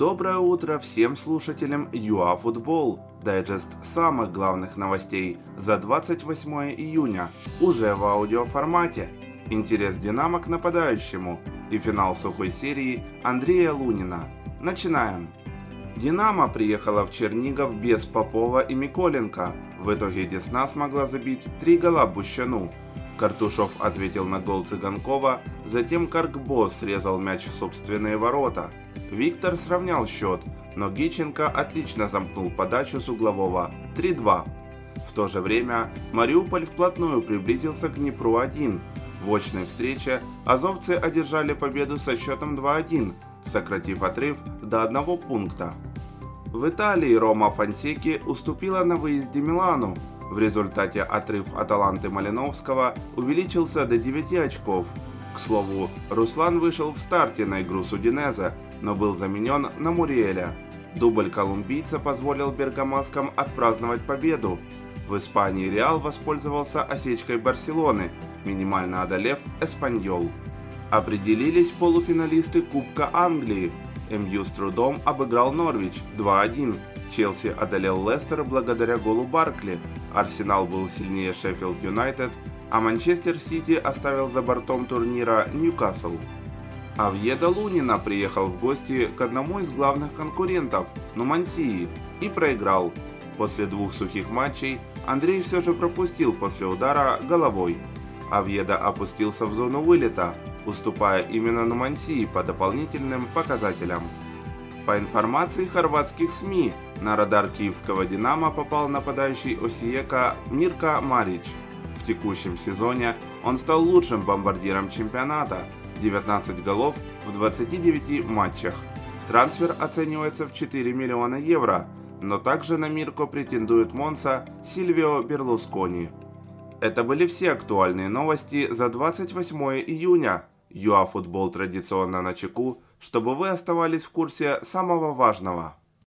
Доброе утро всем слушателям ЮАФутбол. Дайджест самых главных новостей за 28 июня уже в аудиоформате. Интерес «Динамо» к нападающему и финал сухой серии Андрея Лунина. Начинаем. «Динамо» приехала в Чернигов без Попова и Миколенко. В итоге Десна смогла забить три гола Бущану. Картушов ответил на гол Цыганкова, затем Каркбос срезал мяч в собственные ворота. Виктор сравнял счет, но Гиченко отлично замкнул подачу с углового 3-2. В то же время Мариуполь вплотную приблизился к Днепру-1. В очной встрече азовцы одержали победу со счетом 2-1, сократив отрыв до одного пункта. В Италии Рома Фонсеки уступила на выезде Милану в результате отрыв Аталанты Малиновского увеличился до 9 очков. К слову, Руслан вышел в старте на игру с Удинезе, но был заменен на Муриэля. Дубль колумбийца позволил бергамаскам отпраздновать победу. В Испании Реал воспользовался осечкой Барселоны, минимально одолев Эспаньол. Определились полуфиналисты Кубка Англии. МЮ с трудом обыграл Норвич 2-1. Челси одолел Лестер благодаря голу Баркли, Арсенал был сильнее Шеффилд Юнайтед, а Манчестер Сити оставил за бортом турнира Ньюкасл. Авьеда Лунина приехал в гости к одному из главных конкурентов – Нумансии, и проиграл. После двух сухих матчей Андрей все же пропустил после удара головой. Авьеда опустился в зону вылета, уступая именно Нумансии по дополнительным показателям. По информации хорватских СМИ, на радар киевского «Динамо» попал нападающий Осиека Мирка Марич. В текущем сезоне он стал лучшим бомбардиром чемпионата – 19 голов в 29 матчах. Трансфер оценивается в 4 миллиона евро, но также на Мирко претендует Монса Сильвио Берлускони. Это были все актуальные новости за 28 июня. ЮАФутбол традиционно на чеку, чтобы вы оставались в курсе самого важного.